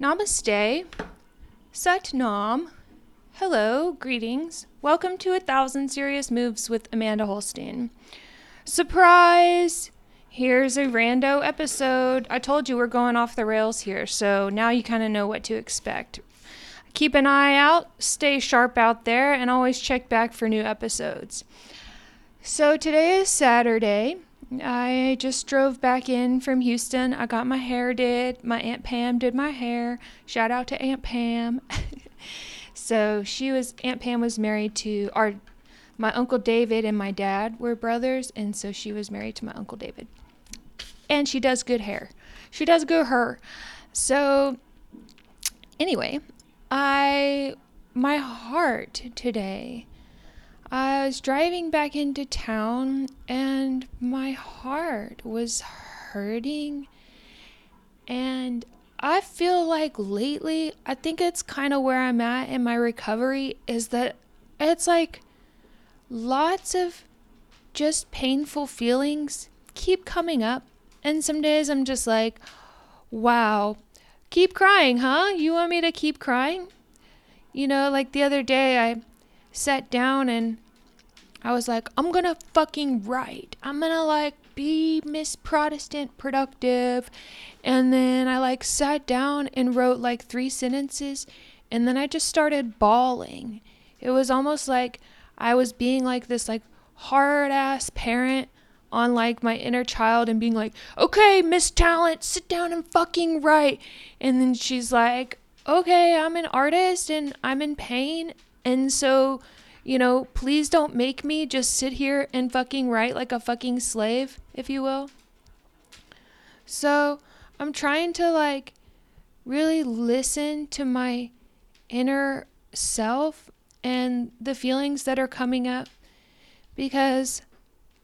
Namaste. Sat Nam. Hello, greetings. Welcome to A Thousand Serious Moves with Amanda Holstein. Surprise! Here's a rando episode. I told you we're going off the rails here, so now you kind of know what to expect. Keep an eye out, stay sharp out there, and always check back for new episodes. So today is Saturday. I just drove back in from Houston. I got my hair did. My Aunt Pam did my hair. Shout out to Aunt Pam. so she was Aunt Pam was married to our my uncle David and my dad were brothers, and so she was married to my uncle David. And she does good hair. She does good hair. So anyway, I my heart today I was driving back into town and my heart was hurting. And I feel like lately, I think it's kind of where I'm at in my recovery is that it's like lots of just painful feelings keep coming up. And some days I'm just like, wow, keep crying, huh? You want me to keep crying? You know, like the other day I sat down and I was like, I'm gonna fucking write. I'm gonna like be Miss Protestant productive. And then I like sat down and wrote like three sentences and then I just started bawling. It was almost like I was being like this like hard ass parent on like my inner child and being like, okay, Miss Talent, sit down and fucking write. And then she's like, okay, I'm an artist and I'm in pain. And so, you know, please don't make me just sit here and fucking write like a fucking slave, if you will. So I'm trying to like really listen to my inner self and the feelings that are coming up because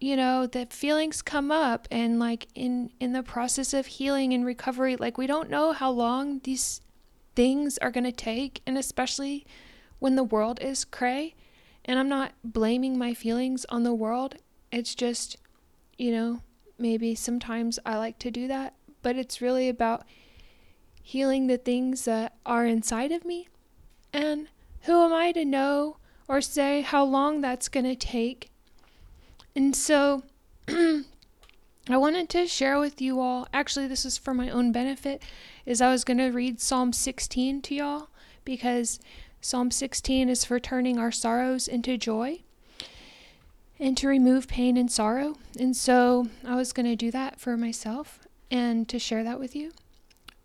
you know the feelings come up and like in in the process of healing and recovery like we don't know how long these things are going to take, and especially when the world is cray. And I'm not blaming my feelings on the world. It's just, you know, maybe sometimes I like to do that, but it's really about healing the things that are inside of me. And who am I to know or say how long that's going to take? And so I wanted to share with you all, actually, this is for my own benefit, is I was going to read Psalm 16 to y'all because Psalm 16 is for turning our sorrows into joy and to remove pain and sorrow. And so I was going to do that for myself and to share that with you.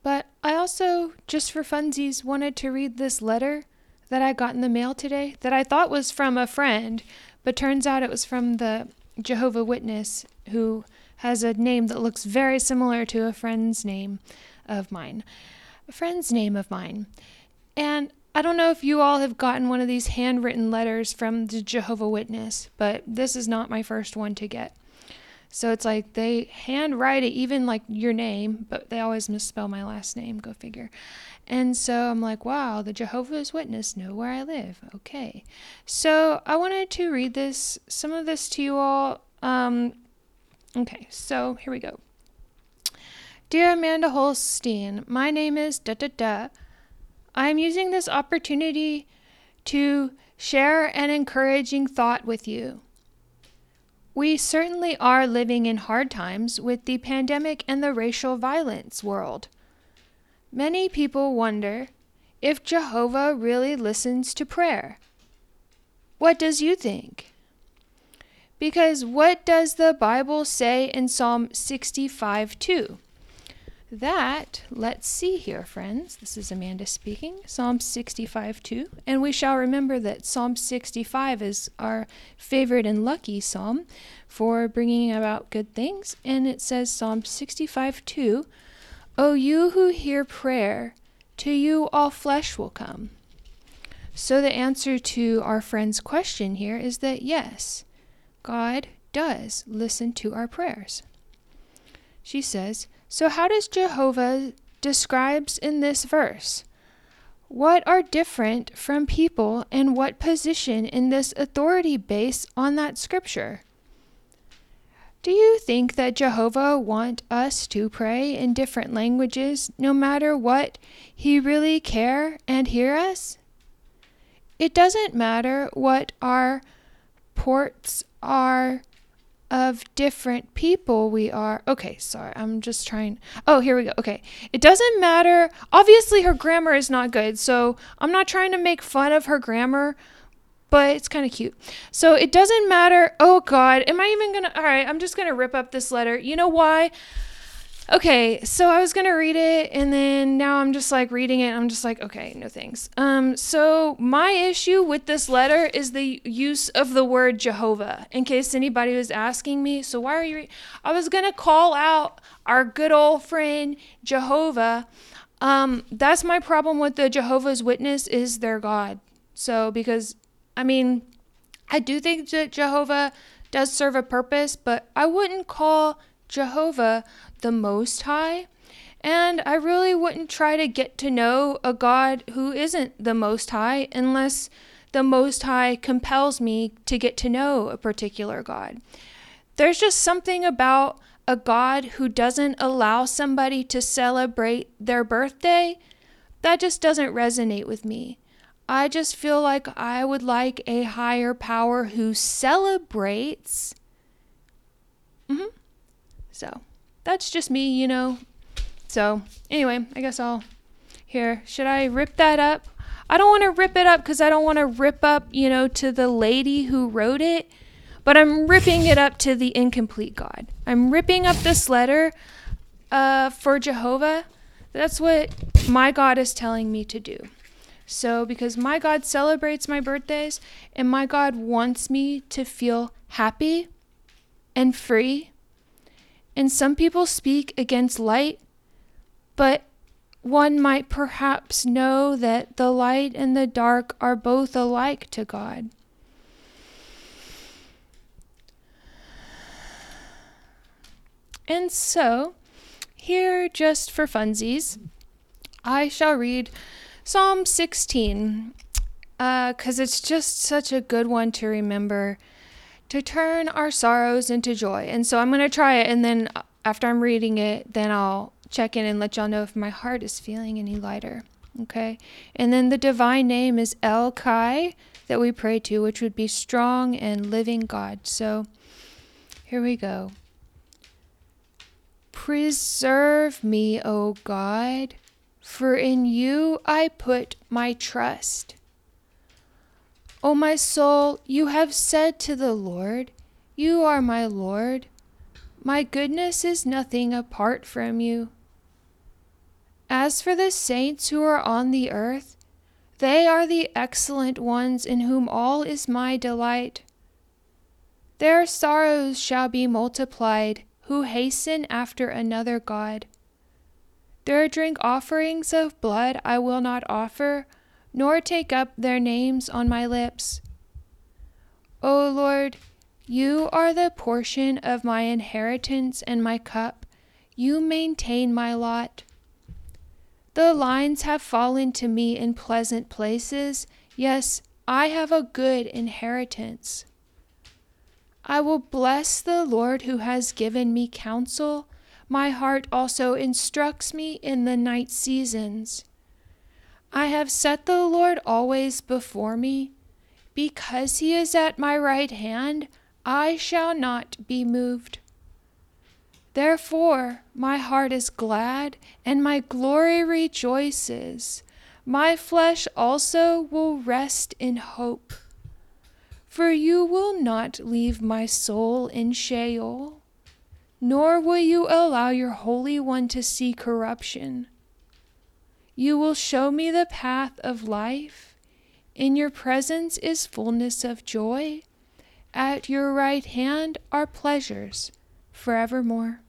But I also, just for funsies, wanted to read this letter that I got in the mail today that I thought was from a friend, but turns out it was from the Jehovah Witness who has a name that looks very similar to a friend's name of mine. A friend's name of mine. And I don't know if you all have gotten one of these handwritten letters from the Jehovah Witness, but this is not my first one to get. So it's like they handwrite it, even like your name, but they always misspell my last name, go figure. And so I'm like, wow, the Jehovah's Witness know where I live. Okay. So I wanted to read this, some of this to you all. Um, Okay, so here we go. Dear Amanda Holstein, my name is da da da. I'm using this opportunity to share an encouraging thought with you. We certainly are living in hard times with the pandemic and the racial violence world. Many people wonder if Jehovah really listens to prayer. What does you think? Because what does the Bible say in Psalm 65 2? That, let's see here, friends. This is Amanda speaking, Psalm 65 2. And we shall remember that Psalm 65 is our favorite and lucky psalm for bringing about good things. And it says, Psalm 65 2, O you who hear prayer, to you all flesh will come. So the answer to our friend's question here is that yes, God does listen to our prayers. She says, So how does Jehovah describes in this verse? What are different from people and what position in this authority base on that scripture? Do you think that Jehovah want us to pray in different languages no matter what he really care and hear us? It doesn't matter what our ports are of different people we are. Okay, sorry, I'm just trying. Oh, here we go. Okay. It doesn't matter. Obviously, her grammar is not good, so I'm not trying to make fun of her grammar, but it's kind of cute. So it doesn't matter. Oh, God. Am I even to. All right, I'm just to rip up this letter. You know why? Okay, so I was gonna read it, and then now I'm just like reading it. I'm just like, okay, no thanks. Um, so my issue with this letter is the use of the word Jehovah. In case anybody was asking me, so why are you? Re-? I was gonna call out our good old friend Jehovah. Um, that's my problem with the Jehovah's Witness is their God. So because I mean, I do think that Jehovah does serve a purpose, but I wouldn't call Jehovah the Most High. And I really wouldn't try to get to know a God who isn't the Most High unless the Most High compels me to get to know a particular God. There's just something about a God who doesn't allow somebody to celebrate their birthday that just doesn't resonate with me. I just feel like I would like a higher power who celebrates. Mm-hmm. So that's just me, you know. So, anyway, I guess I'll. Here, should I rip that up? I don't want to rip it up because I don't want to rip up, you know, to the lady who wrote it, but I'm ripping it up to the incomplete God. I'm ripping up this letter uh, for Jehovah. That's what my God is telling me to do. So, because my God celebrates my birthdays and my God wants me to feel happy and free and some people speak against light, but one might perhaps know that the light and the dark are both alike to God. And so, here, just for funsies, I shall read Psalm 16 because uh, it's just such a good one to remember to turn our sorrows into joy. And so I'm going to try it. And then uh, after I'm reading it, then I'll check in and let y'all know if my heart is feeling any lighter. Okay. And then the divine name is El Kai that we pray to, which would be strong and living God. So here we go. Preserve me, O God, for in you I put my trust. O my soul, you have said to the Lord, You are my Lord. My goodness is nothing apart from you. As for the saints who are on the earth, they are the excellent ones in whom all is my delight. Their sorrows shall be multiplied, who hasten after another God. Their drink offerings of blood I will not offer nor take up their names on my lips. O Lord, you are the portion of my inheritance and my cup. You maintain my lot. The lines have fallen to me in pleasant places. Yes, I have a good inheritance. I will bless the Lord who has given me counsel. My heart also instructs me in the night seasons. I have set the Lord always before me. Because he is at my right hand, I shall not be moved. Therefore, my heart is glad, and my glory rejoices. My flesh also will rest in hope. For you will not leave my soul in Sheol, nor will you allow your Holy One to see corruption. You will show me the path of life. In your presence is fullness of joy. At your right hand are pleasures forevermore.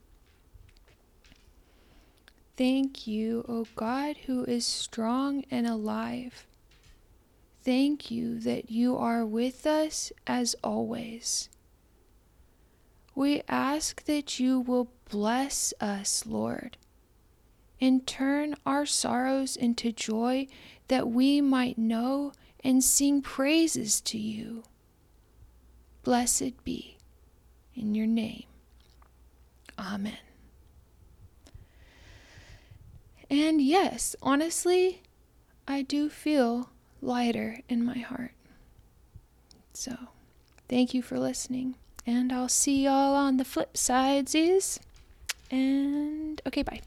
Thank you, O God, who is strong and alive. Thank you that you are with us as always. We ask that you will bless us, Lord and turn our sorrows into joy that we might know and sing praises to you. Blessed be in your name. Amen. And yes, honestly, I do feel lighter in my heart. So, thank you for listening. And I'll see y'all on the flip sides. And okay, bye.